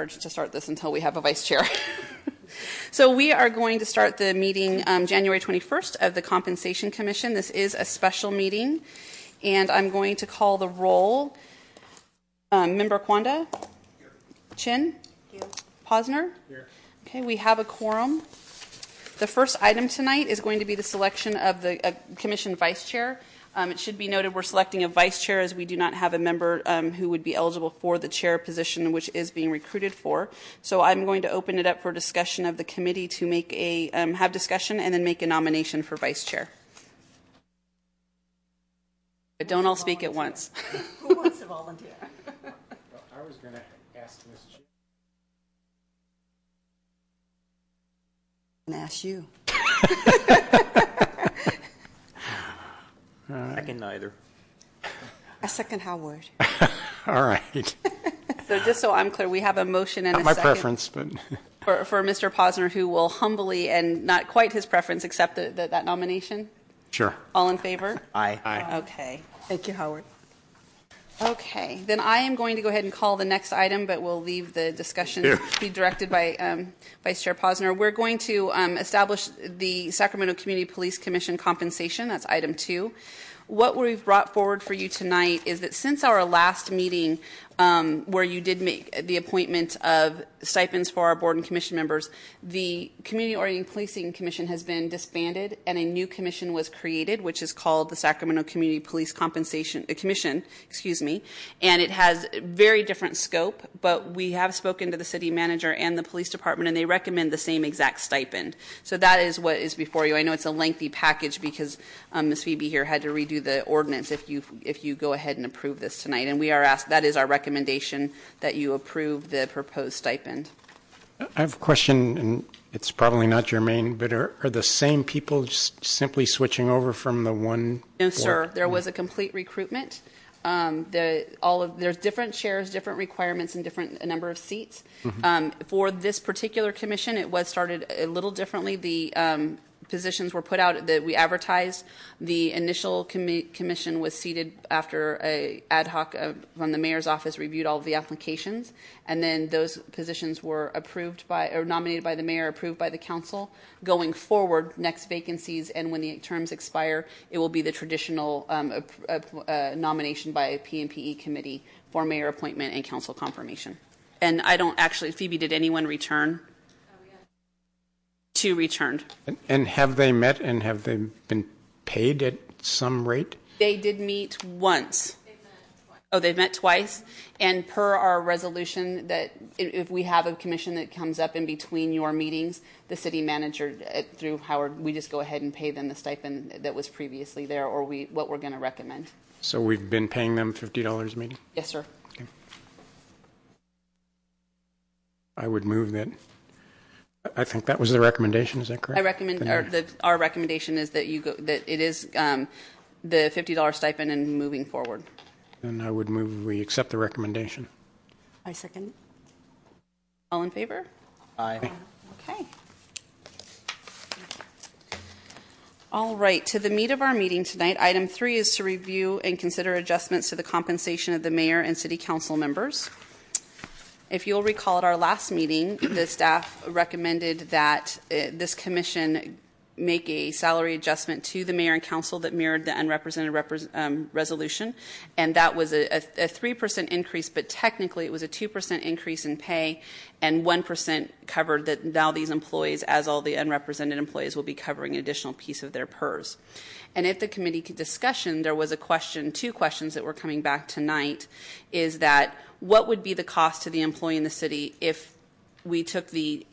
charge to start this until we have a vice chair. so we are going to start the meeting um, January 21st of the Compensation Commission. This is a special meeting, and I'm going to call the roll. Um, Member Kwanda? Chin? Here. Posner? Here. Okay, we have a quorum. The first item tonight is going to be the selection of the uh, commission vice chair. Um, it should be noted we're selecting a vice chair as we do not have a member um, who would be eligible for the chair position, which is being recruited for. So I'm going to open it up for discussion of the committee to make a um, have discussion and then make a nomination for vice chair. But don't all speak at once. Who wants to volunteer? I was going to ask Ms. Chair. And ask you. Second neither. A second Howard. All right. So just so I'm clear, we have a motion and Not a my second preference, but for, for Mr. Posner, who will humbly and not quite his preference accept the, the, that nomination. sure. All in favor? Aye. Aye. Okay. Thank you, Howard. Okay, then I am going to go ahead and call the next item, but we'll leave the discussion to be directed by um, Vice Chair Posner. We're going to um, establish the Sacramento Community Police Commission compensation. That's item two. What we've brought forward for you tonight is that since our last meeting, where you did make the appointment of stipends for our board and commission members, the Community Oriented Policing Commission has been disbanded and a new commission was created, which is called the Sacramento Community Police Compensation uh, Commission, excuse me, and it has very different scope, but we have spoken to the city manager and the police department and they recommend the same exact stipend. So that is what is before you. I know it's a lengthy package because um, Ms. Phoebe here had to redo the ordinance if you if you go ahead and approve this tonight, and we are asked that is our recommendation recommendation that you approve the proposed stipend. I have a question, and it's probably not germane, but are, are the same people just simply switching over from the one? No, sir. There was a complete recruitment. Um, the, all of, there's different chairs, different requirements, and different a number of seats. Um, for this particular commission, it was started a little differently. The um, positions were put out that we advertised. The initial commission was seated after a ad hoc uh, from the mayor's office reviewed all of the applications, and then those positions were approved by or nominated by the mayor, approved by the council. Going forward, next vacancies and when the terms expire, it will be the traditional um, uh, nomination by a PNPE committee for mayor appointment and council confirmation. And I don't actually, Phoebe, did anyone return? Two returned. And, have they met and have they been paid at some rate? They did meet once. Oh, they've met twice. And per our resolution, that if we have a commission that comes up in between your meetings, the city manager uh, through Howard, we just go ahead and pay them the stipend that was previously there, or we what we're going to recommend. So we've been paying them fifty dollars a meeting. Yes, sir. I would move that I think that was the recommendation. Is that correct? I recommend, or the, our recommendation is that you go, that it is um, the $50 stipend and moving forward. Then I would move we accept the recommendation. I second. All in favor? Aye. Okay. All right, to the meat of our meeting tonight, item three is to review and consider adjustments to the compensation of the mayor and city council members. If you'll recall at our last meeting, the staff recommended that uh, this commission make a salary adjustment to the mayor and council that mirrored the unrepresented repre- um, resolution, and that was a, a, a 3% increase, but technically it was a 2% increase in pay, and 1% covered that now these employees, as all the unrepresented employees, will be covering an additional piece of their PERS. And at the committee could discussion, there was a question, two questions that were coming back tonight, is that what would be the cost to the employee in the city if we took the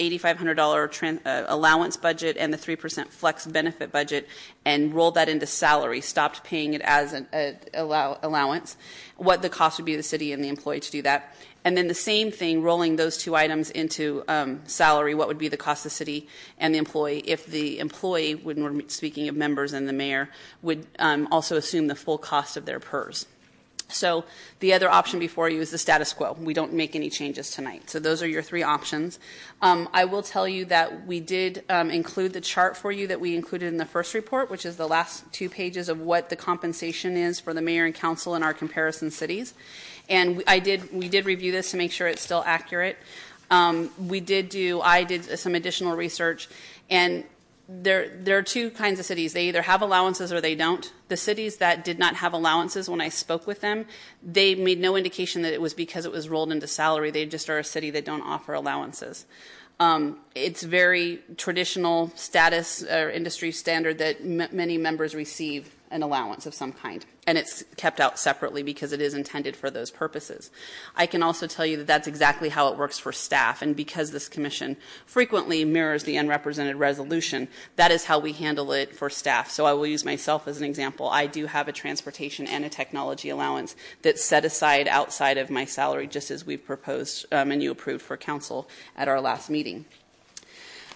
$8,500 uh, allowance budget and the 3% flex benefit budget and rolled that into salary, stopped paying it as an allowance, what the cost would be to the city and the employee to do that. And then the same thing, rolling those two items into um, salary, what would be the cost to the city and the employee if the employee, when we're speaking of members and the mayor, would um, also assume the full cost of their PERS. So the other option before you is the status quo. We don't make any changes tonight. So those are your three options. Um, I will tell you that we did um, include the chart for you that we included in the first report, which is the last two pages of what the compensation is for the mayor and council in our comparison cities. And we- I did, we did review this to make sure it's still accurate. Um, we did do, I did some additional research, and there, are two kinds of cities. They either have allowances or they don't. The cities that did not have allowances, when I spoke with them, they made no indication that it was because it was rolled into salary. They just are a city that don't offer allowances. Um, it's very traditional status or industry standard that many members receive an allowance of some kind, and it's kept out separately because it is intended for those purposes. I can also tell you that that's exactly how it works for staff, and because this commission frequently mirrors the unrepresented resolution, that is how we handle it for staff. So I will use myself as an example. I do have a transportation and a technology allowance that's set aside outside of my salary, just as we've proposed um, and you approved for council at our last meeting.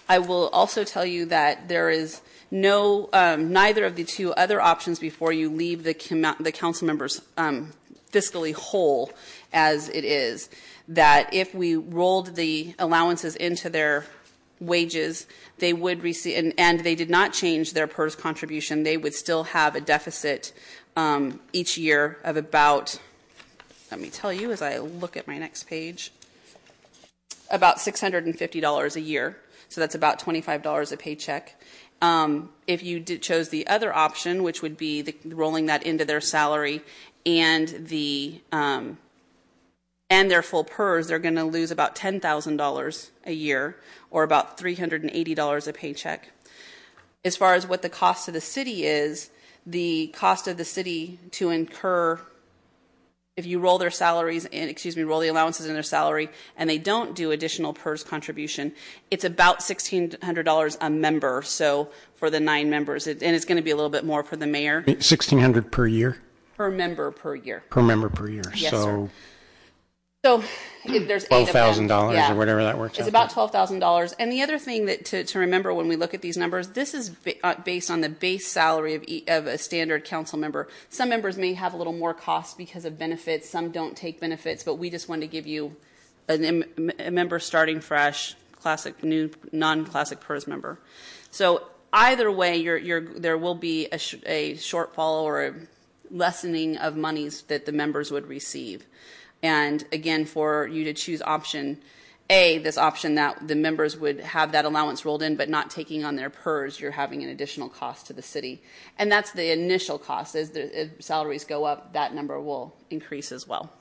I will also tell you that there is no, um, neither of the two other options before you leave the, council members um, fiscally whole as it is. That if we rolled the allowances into their wages, they would receive, and, they did not change their PERS contribution, they would still have a deficit um, each year of about, let me tell you as I look at my next page, about $650 a year. So that's about $25 a paycheck. Um, if you chose the other option, which would be rolling that into their salary and the um, and their full PERS, they're going to lose about $10,000 a year or about $380 a paycheck. As far as what the cost to the city is, the cost of the city to incur if you roll their salaries in, excuse me, roll the allowances in their salary and they don't do additional PERS contribution, it's about $1,600 a member. So for the nine members, it, and it's going to be a little bit more for the mayor 1,600 per year, per member per year. per member per year. Yes, So So if there's $12,000 yeah. or whatever that works out. It's about twelve thousand dollars. And the other thing that to, to remember when we look at these numbers, this is uh, based on the base salary of, of a standard council member. Some members may have a little more cost because of benefits. Some don't take benefits, but we just wanted to give you an, a member starting fresh, classic new non-classic PERS member. So either way, you're, you're, there will be a, sh- a shortfall or a lessening of monies that the members would receive. And again, for you to choose option A, this option that the members would have that allowance rolled in but not taking on their PERS, you're having an additional cost to the city. And that's the initial cost. As the salaries go up, that number will increase as well.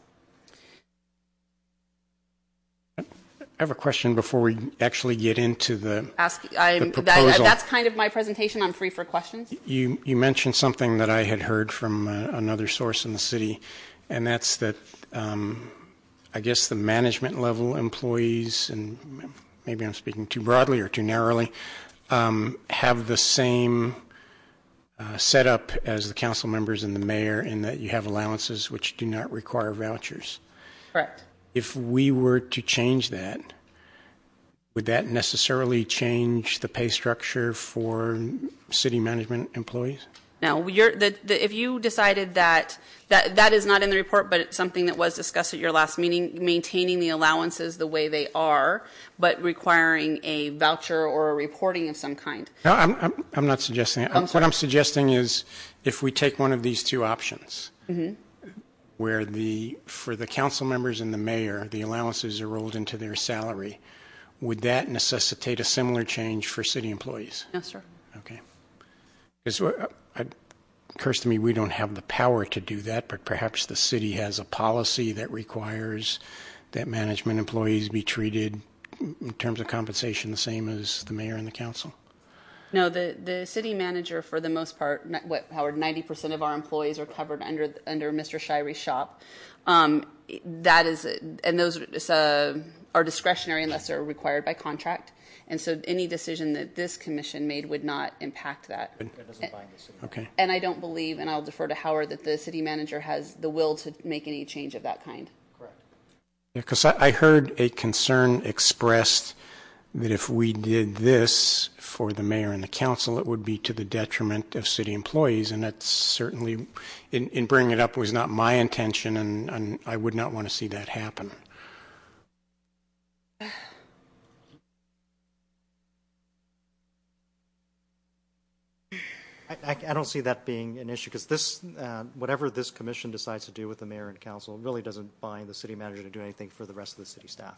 I have a question before we actually get into the, Ask, that, proposal. that's kind of my presentation. I'm free for questions. you, you mentioned something that I had heard from uh, another source in the city, and that's that, um, I guess the management level employees, and maybe I'm speaking too broadly or too narrowly, um, have the same uh, setup as the council members and the mayor in that you have allowances which do not require vouchers. Correct. If we were to change that, would that necessarily change the pay structure for city management employees? No, you're, the, the, if you decided that, that, that is not in the report, but it's something that was discussed at your last meeting, maintaining the allowances the way they are, but requiring a voucher or a reporting of some kind. No, I'm, not suggesting that. What. I'm suggesting is if we take one of these two options, Mm-hmm. where the, for the council members and the mayor, the allowances are rolled into their salary, would that necessitate a similar change for city employees? Yes, sir. Okay. Occurs to me we don't have the power to do that, but perhaps the city has a policy that requires that management employees be treated in terms of compensation the same as the mayor and the council. No, the, the city manager, for the most part, what, Howard, 90% of our employees are covered under, under Mr. Shirey's shop. Um, that is, and those uh, are discretionary unless they're required by contract. And so any decision that this commission made would not impact that. Okay. And I don't believe, and I'll defer to Howard, that the city manager has the will to make any change of that kind. Correct. Because I I heard a concern expressed that if we did this for the mayor and the council, it would be to the detriment of city employees, and that's certainly, in, in bringing it up, was not my intention, and, and I would not want to see that happen. I, I, I don't see that being an issue because this, uh, whatever this commission decides to do with the mayor and council really doesn't bind the city manager to do anything for the rest of the city staff.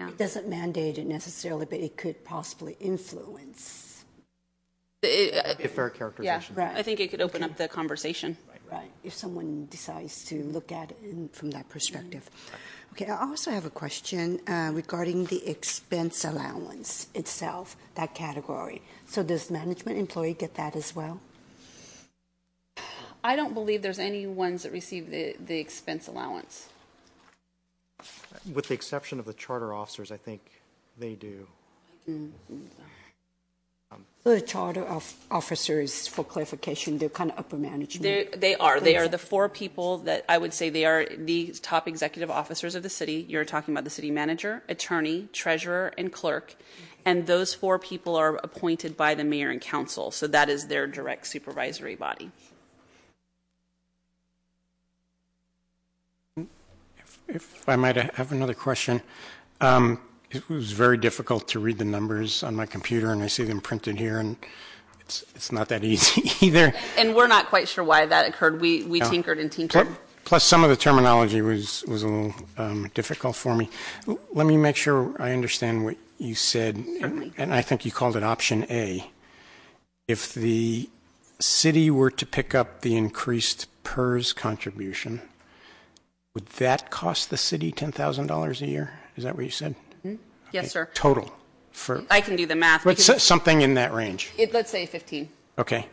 It doesn't mandate it necessarily, but it could possibly influence. It- Be a fair Yeah, characterization. Right. I think it could open up the conversation. Right, if someone decides to look at it in, from that perspective. Okay, I also have a question uh, regarding the expense allowance itself, that category. So does management employee get that as well? I don't believe there's any ones that receive the, the expense allowance. With the exception of the charter officers, I think they do. The charter of officers, for clarification, they're kind of upper management. They, they are. They are the four people that I would say they are the top executive officers of the city. You're talking about the city manager, attorney, treasurer, and clerk. And those four people are appointed by the mayor and council. So that is their direct supervisory body. If I might have another question. Um, It was very difficult to read the numbers on my computer, and I see them printed here, and it's, it's not that easy either. And we're not quite sure why that occurred. We, we tinkered and tinkered. Plus, some of the terminology was, was a little um, difficult for me. Let me make sure I understand what you said, and I think you called it option A. If the city were to pick up the increased PERS contribution, would that cost the city $10,000 a year? Is that what you said? Yes, sir. Total for, I can do the math. but something in that range? let's say 15. Okay.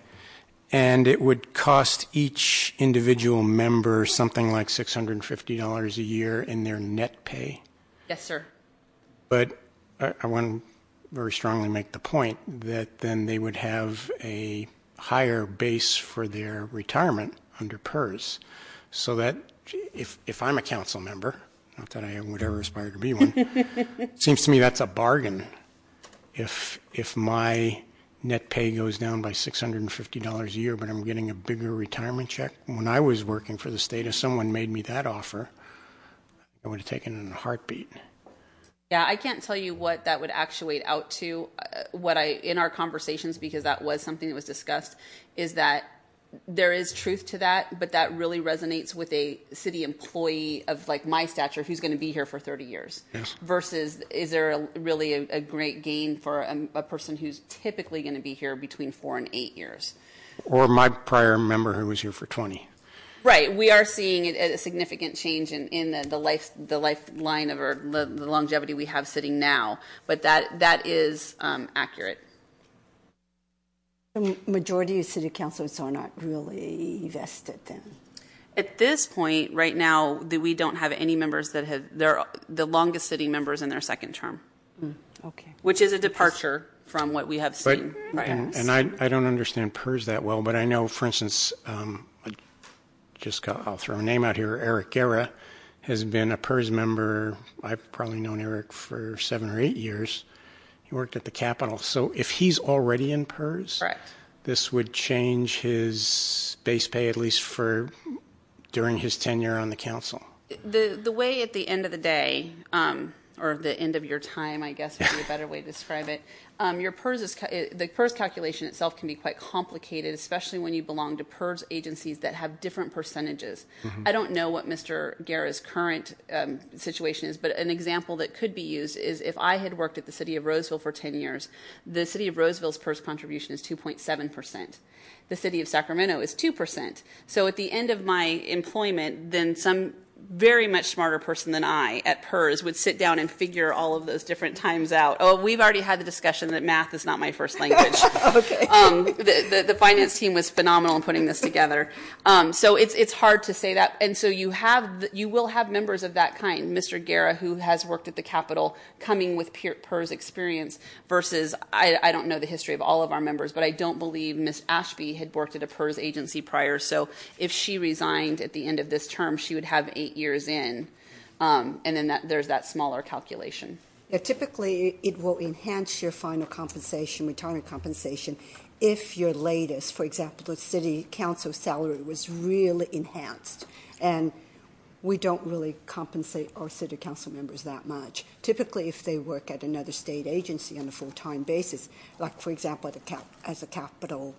And it would cost each individual member something like $650 a year in their net pay. Yes, sir. But I, want to very strongly make the point that then they would have a higher base for their retirement under PERS. So that if, if I'm a council member, not that I would ever aspire to be one, it seems to me that's a bargain. If, if my net pay goes down by $650 a year, but I'm getting a bigger retirement check, when I was working for the state, if someone made me that offer, I would have taken it in a heartbeat. Yeah, I can't tell you what that would actuate out to. Uh, what I, in our conversations, because that was something that was discussed, is that there is truth to that, but that really resonates with a city employee of like my stature who's going to be here for 30 years. Yes. Versus, is there a, really a, a great gain for a, a person who's typically going to be here between four and eight years? Or my prior member who was here for 20. Right, we are seeing a, a significant change in, in the, the life the lifeline of or the, the longevity we have sitting now, but that that is um, accurate. The majority of city councilors are not really vested then. At this point, right now, that we don't have any members that have they're the longest sitting members in their second term, Okay. which is a departure from what we have But, seen. and, and I, I don't understand PERS that well, but I know, for instance, um, I just got, I'll throw a name out here, Eric Guerra has been a PERS member. I've probably known Eric for seven or eight years. He worked at the Capitol. So if he's already in PERS, Correct. this would change his base pay at least for during his tenure on the council. the the way at the end of the day, um, or the end of your time, I guess would be a better way to describe it. Um, your PERS is, the PERS calculation itself can be quite complicated, especially when you belong to PERS agencies that have different percentages. I don't know what Mr. Guerra's current um, situation is, but an example that could be used is if I had worked at the city of Roseville for 10 years, the city of Roseville's PERS contribution is 2.7 percent the city of Sacramento is 2%. So at the end of my employment, then some very much smarter person than I at PERS would sit down and figure all of those different times out. Oh, we've already had the discussion that math is not my first language. okay. Um, the, the, the finance team was phenomenal in putting this together. Um, so it's, it's hard to say that. And so you have, the, you will have members of that kind. Mr. Guerra, who has worked at the Capitol, coming with PERS experience versus, I, I don't know the history of all of our members, but I don't believe Miss Ashby had worked at a PERS agency prior. So if she resigned at the end of this term, she would have eight years in. Um, and then there's that smaller calculation. Typically, it will enhance your final compensation, retirement compensation, if your latest, for example, the city council salary was really enhanced. And we don't really compensate our city council members that much. Typically, if they work at another state agency on a full-time basis, like, for example, as a Capitol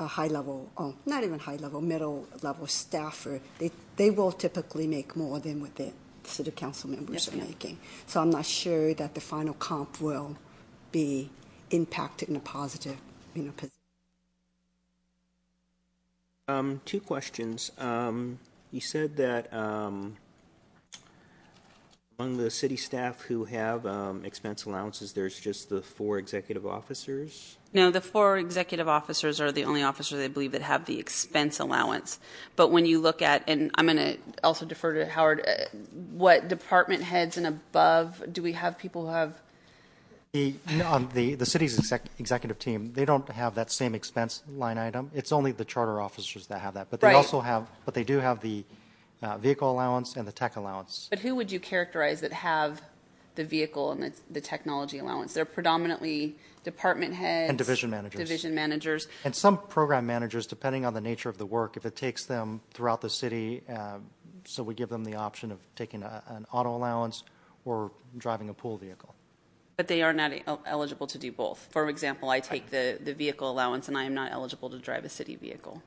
uh, high-level, oh, not even high-level, middle-level staffer, they, they will typically make more than what the city council members Yes, are ma'am. making. So I'm not sure that the final comp will be impacted in a positive, you know, position. Um, two questions. Um, you said that um, among the city staff who have um, expense allowances, there's just the four executive officers. No, the four executive officers are the only officers I believe that have the expense allowance. But when you look at, and I'm going to also defer to Howard, uh, what department heads and above, do we have people who have? The, no, on the, the city's exec, executive team, they don't have that same expense line item. It's only the charter officers that have that. But they Right. also have, but they do have the uh, vehicle allowance and the tech allowance. But who would you characterize that have the vehicle and the, the technology allowance? They're predominantly department heads And division managers. Division managers. And some program managers, depending on the nature of the work, if it takes them throughout the city, uh, so we give them the option of taking a, an auto allowance or driving a pool vehicle. But they are not el- eligible to do both. For example, I take the, the vehicle allowance and I am not eligible to drive a city vehicle.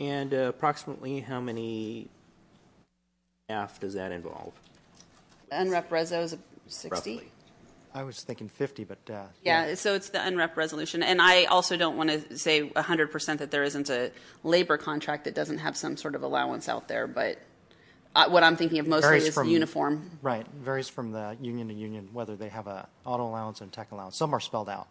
And uh, approximately how many staff does that involve? Unrep reso is 60. Roughly. I was thinking 50, but uh, Yeah, so it's the unrep resolution. And I also don't want to say 100% that there isn't a labor contract that doesn't have some sort of allowance out there, but uh, what I'm thinking of mostly is from uniform. Right, varies from the union to union whether they have a auto allowance and tech allowance. Some are spelled out.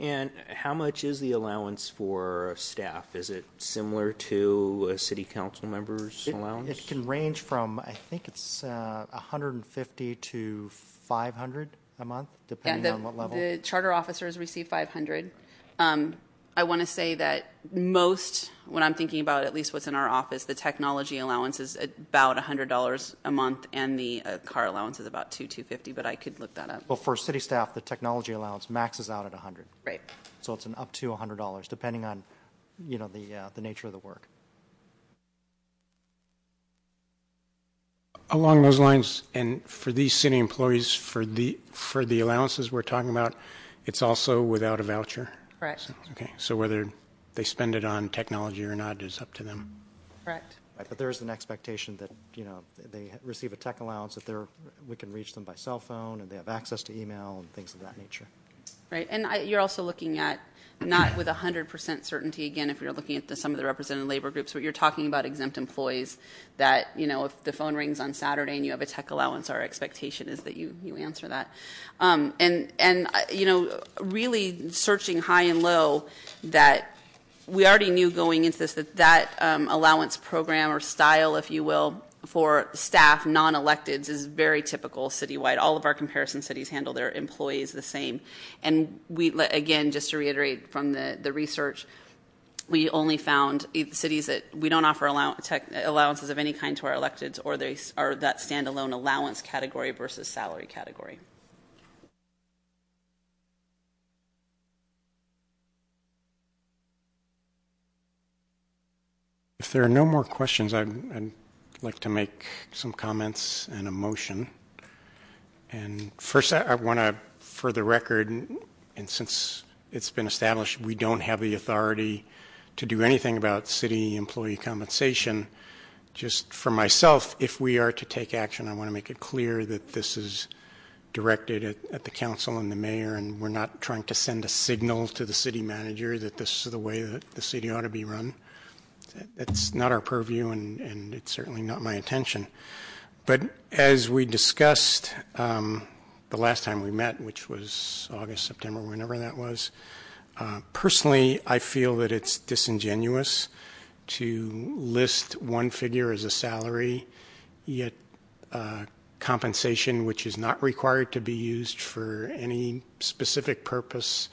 And how much is the allowance for staff? Is it similar to a city council member's It, allowance? it can range from I think it's uh, 150 to 500 a month, Yeah, depending the, on what level. the charter officers receive 500. Um, I want to say that most, when I'm thinking about at least what's in our office, the technology allowance is about $100 a month, and the uh, car allowance is about two 250 but I could look that up. well, for city staff, the technology allowance maxes out at 100. Right. So it's an up to $100, depending on, you know, the, uh, the nature of the work. Along those lines, and for these city employees, for the, for the allowances we're talking about, it's also without a voucher? Correct. Okay, so whether they spend it on technology or not is up to them. Correct. Right, but there is an expectation that, you know, they receive a tech allowance, that they're, we can reach them by cell phone, and they have access to email and things of that nature. Right, and I, you're also looking at not with 100% certainty, again, if you're looking at some of the represented labor groups, but you're talking about exempt employees that, you know, if the phone rings on Saturday and you have a tech allowance, our expectation is that you, you answer that. Um, and, and, uh, you know, really searching high and low that we already knew going into this that that um, allowance program or style, if you will, for staff, non-electeds, is very typical citywide. All of our comparison cities handle their employees the same. And we, again, just to reiterate from the, research, we only found cities that we don't offer allowances of any kind to our electeds, or they are that standalone allowance category versus salary category. If there are no more questions, I'd like to make some comments and a motion. And first, I, want to, for the record, and since it's been established, we don't have the authority to do anything about city employee compensation. Just for myself, if we are to take action, I want to make it clear that this is directed at, at the council and the mayor, and we're not trying to send a signal to the city manager that this is the way that the city ought to be run. That's not our purview, and, it's certainly not my intention. But as we discussed um, the last time we met, which was August, September, whenever that was, uh, personally, I feel that it's disingenuous to list one figure as a salary, yet uh, compensation which is not required to be used for any specific purpose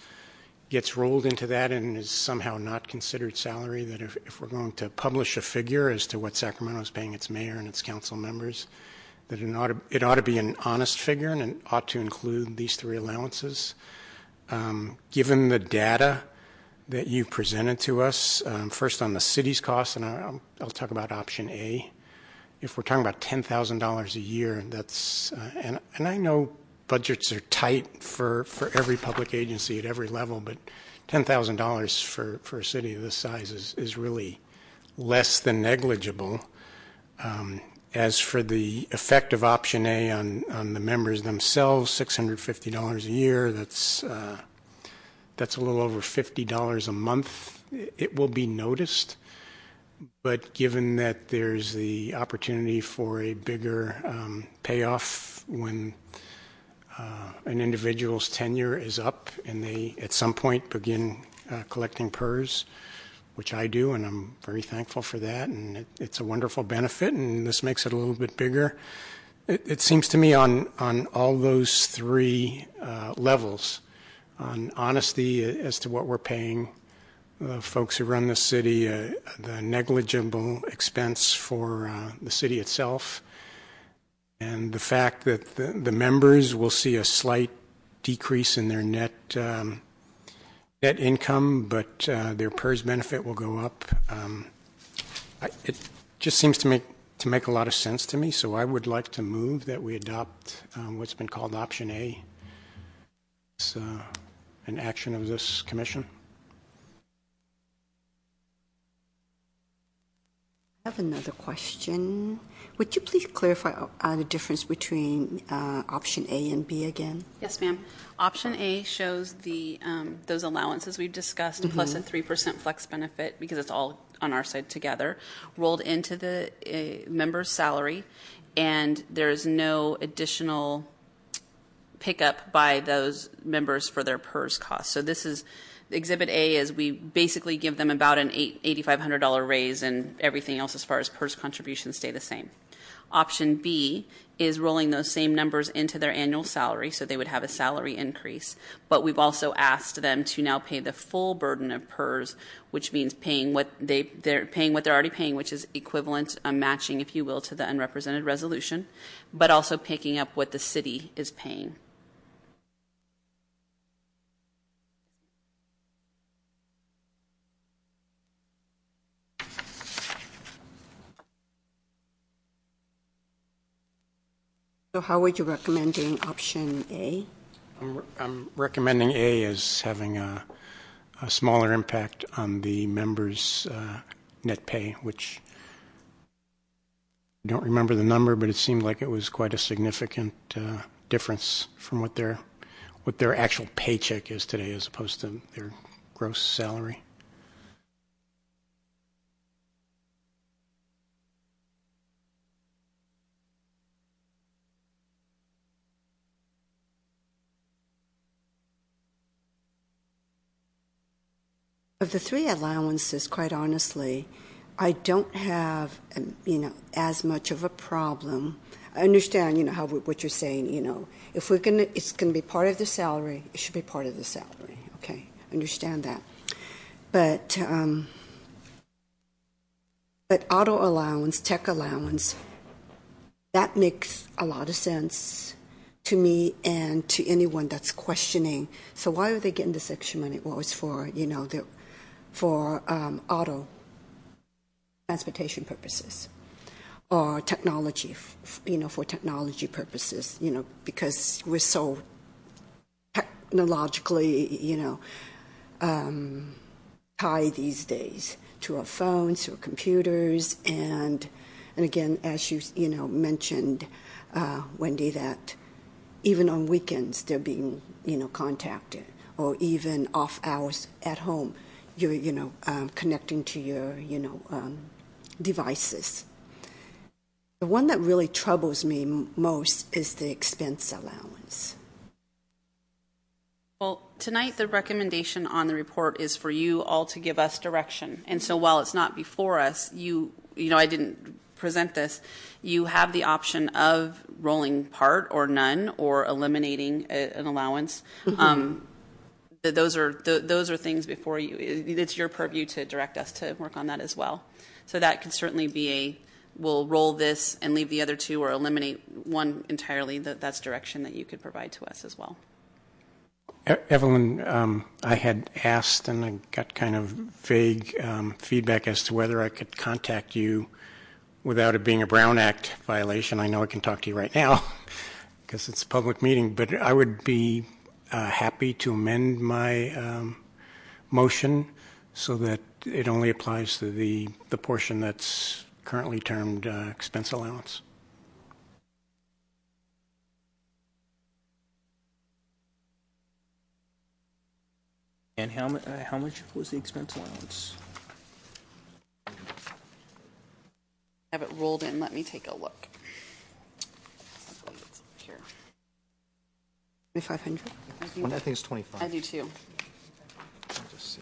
gets rolled into that and is somehow not considered salary, that if, if we're going to publish a figure as to what Sacramento is paying its mayor and its council members, that it ought to, it ought to be an honest figure and it ought to include these three allowances. Um, given the data that you presented to us, um, first on the city's costs, and I'll, I'll, talk about option A. If we're talking about $10,000 a year, that's, uh, and, and I know budgets are tight for, for every public agency at every level, but $10,000 for, for a city of this size is, is really less than negligible. Um, as for the effect of option A on, on the members themselves, $650 a year, that's, uh, that's a little over $50 a month. It will be noticed, but given that there's the opportunity for a bigger um, payoff when an individual's tenure is up and they at some point begin uh, collecting PERS, which I do, and I'm very thankful for that. And it, it's a wonderful benefit, and this makes it a little bit bigger. It, it seems to me on on all those three uh, levels, on honesty as to what we're paying the folks who run the city, uh, the negligible expense for uh, the city itself, and the fact that the, members will see a slight decrease in their net um, net income, but uh, their PERS benefit will go up. Um, it just seems to make to make a lot of sense to me. So I would like to move that we adopt um, what's been called option A. It's uh, an action of this commission. I have another question. Would you please clarify uh, the difference between uh, option A and B again? Yes, ma'am. Option A shows the um, those allowances we've discussed mm-hmm. plus a three percent flex benefit because it's all on our side together, rolled into the uh, member's salary, and there is no additional pickup by those members for their PERS costs. So this is Exhibit A is we basically give them about an $8,500 raise and everything else as far as PERS contributions stay the same. Option B is rolling those same numbers into their annual salary, so they would have a salary increase. But we've also asked them to now pay the full burden of PERS, which means paying what they they're paying what they're already paying, which is equivalent, um, matching, if you will, to the unrepresented resolution, but also picking up what the city is paying. So how would you recommending option A? I'm, recommending A as having a, smaller impact on the members' uh, net pay, which I don't remember the number, but it seemed like it was quite a significant uh, difference from what their what their actual paycheck is today, as opposed to their gross salary. Of the three allowances, quite honestly, I don't have, um, you know, as much of a problem. I understand, you know, how what you're saying. You know, if we're gonna, it's gonna be part of the salary. It should be part of the salary. Okay, understand that. But um, but auto allowance, tech allowance, that makes a lot of sense to me and to anyone that's questioning. So why are they getting this extra money? Well, it's for you know the for um, auto transportation purposes or technology, you know, for technology purposes, you know, because we're so technologically, you know, um, tied these days to our phones, to our computers, and and again, as you you know mentioned, uh, Wendy, that even on weekends they're being you know contacted, or even off hours at home you're, you know, um, connecting to your, you know, um, devices. The one that really troubles me m- most is the expense allowance. Well, tonight the recommendation on the report is for you all to give us direction. And so while it's not before us, you, you know, I didn't present this, you have the option of rolling part or none or eliminating a, an allowance. Mm-hmm. Um, those are those are things before you. It's your purview to direct us to work on that as well. So that could certainly be a we'll roll this and leave the other two or eliminate one entirely, that's direction that you could provide to us as well. Evelyn, um, I had asked and I got kind of vague um, feedback as to whether I could contact you without it being a Brown Act violation. I know I can talk to you right now because it's a public meeting, but I would be happy to amend my um, motion so that it only applies to the, the portion that's currently termed uh, expense allowance. And how, mu- uh, how much was the expense allowance? Have it rolled in, let me take a look. I believe it's up here. 2,500? I I think- think it's 25. I do too. Just see.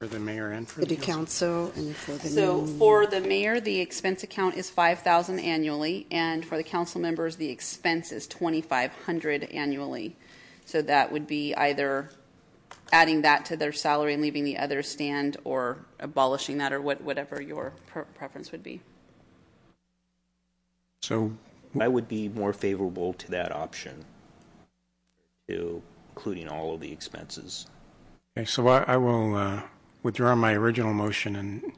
For the mayor and for the City council. council and for the. So for the mayor, the expense account is five thousand annually, and for the council members, the expense is twenty-five hundred annually. So that would be either adding that to their salary and leaving the other stand, or abolishing that, or what, whatever your pre- preference would be. So I would be more favorable to that option, to, including all of the expenses. Okay, so I will uh, withdraw my original motion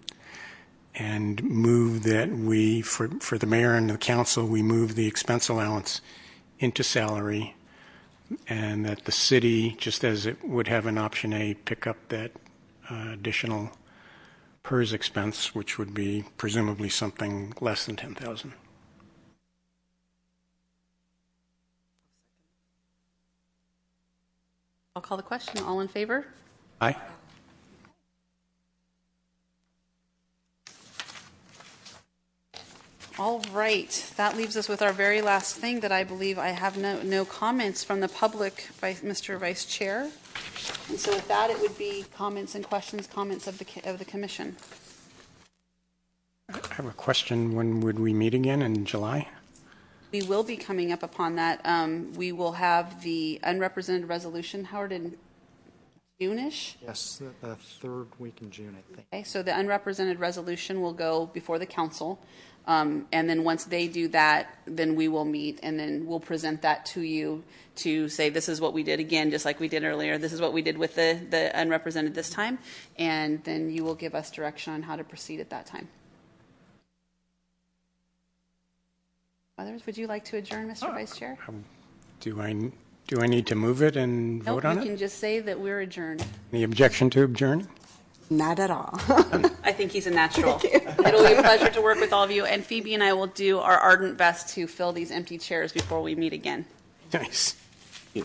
and move that we, for the mayor and the council, we move the expense allowance into salary and that the city, just as it would have an option A, pick up that uh, additional PERS expense, which would be presumably something less than ten thousand. I'll call the question. All in favor? Aye. All right, that leaves us with our very last thing that I believe I have no, no comments from the public, Vice- Mr. Vice Chair. And so with that, it would be comments and questions, comments of the, co- of the commission. I have a question. When would we meet again in July? We will be coming up upon that. Um, We will have the unrepresented resolution, Howard, in June-ish? Yes, the, the third week in June, I think. Okay, so the unrepresented resolution will go before the council. Um, And then once they do that, then we will meet and then we'll present that to you to say, this is what we did again, just like we did earlier. This is what we did with the, the unrepresented this time. And then you will give us direction on how to proceed at that time. Others, would you like to adjourn, Mr. Vice Chair? Um, do I do I need to move it and Nope, vote on you it? can just say that we're adjourned. Any objection to adjourning? Not at all. Um, I think he's a natural. It'll be a pleasure to work with all of you, and Phoebe and I will do our ardent best to fill these empty chairs before we meet again. Nice. You-